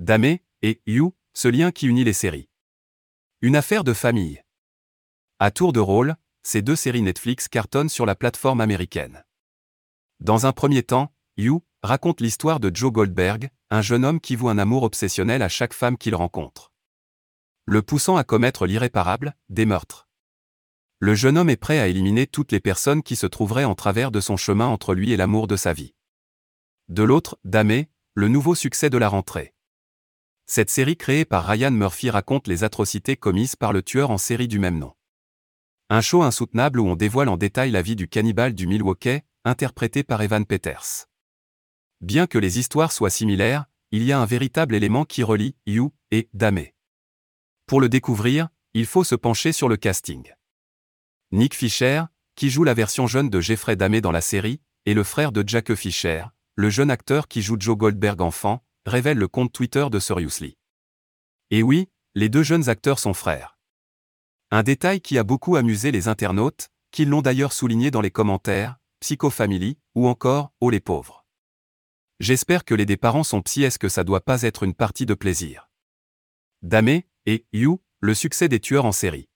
Dame et You, ce lien qui unit les séries. Une affaire de famille. À tour de rôle, ces deux séries Netflix cartonnent sur la plateforme américaine. Dans un premier temps, You raconte l'histoire de Joe Goldberg, un jeune homme qui voue un amour obsessionnel à chaque femme qu'il rencontre. Le poussant à commettre l'irréparable, des meurtres. Le jeune homme est prêt à éliminer toutes les personnes qui se trouveraient en travers de son chemin entre lui et l'amour de sa vie. De l'autre, Dame, le nouveau succès de la rentrée. Cette série créée par Ryan Murphy raconte les atrocités commises par le tueur en série du même nom. Un show insoutenable où on dévoile en détail la vie du cannibale du Milwaukee, interprété par Evan Peters. Bien que les histoires soient similaires, il y a un véritable élément qui relie You et Dame. Pour le découvrir, il faut se pencher sur le casting. Nick Fisher, qui joue la version jeune de Jeffrey Dame dans la série, et le frère de Jack Fisher, le jeune acteur qui joue Joe Goldberg enfant, révèle le compte Twitter de Seriously. Et oui, les deux jeunes acteurs sont frères. Un détail qui a beaucoup amusé les internautes, qui l'ont d'ailleurs souligné dans les commentaires, Psycho Family, ou encore Oh les pauvres. J'espère que les des parents sont psy est-ce que ça doit pas être une partie de plaisir? Dame, et You, le succès des tueurs en série.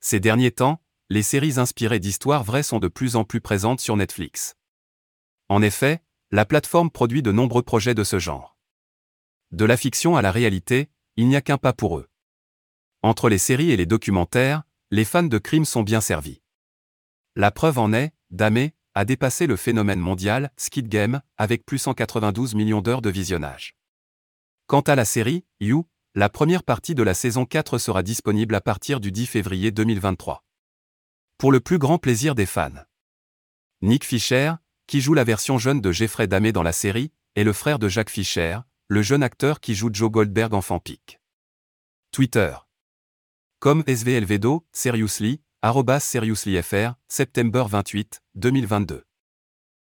Ces derniers temps, les séries inspirées d'histoires vraies sont de plus en plus présentes sur Netflix. En effet, la plateforme produit de nombreux projets de ce genre. De la fiction à la réalité, il n'y a qu'un pas pour eux. Entre les séries et les documentaires, les fans de crime sont bien servis. La preuve en est, Dame a dépassé le phénomène mondial Skid Game avec plus 192 millions d'heures de visionnage. Quant à la série, You, la première partie de la saison 4 sera disponible à partir du 10 février 2023. Pour le plus grand plaisir des fans. Nick Fisher, qui joue la version jeune de Jeffrey Dahmer dans la série, est le frère de Jack Fisher, le jeune acteur qui joue Joe Goldberg en Pic. Twitter. Comme SVLVDO, Seriously, arrobas SeriouslyFR, septembre 28, 2022.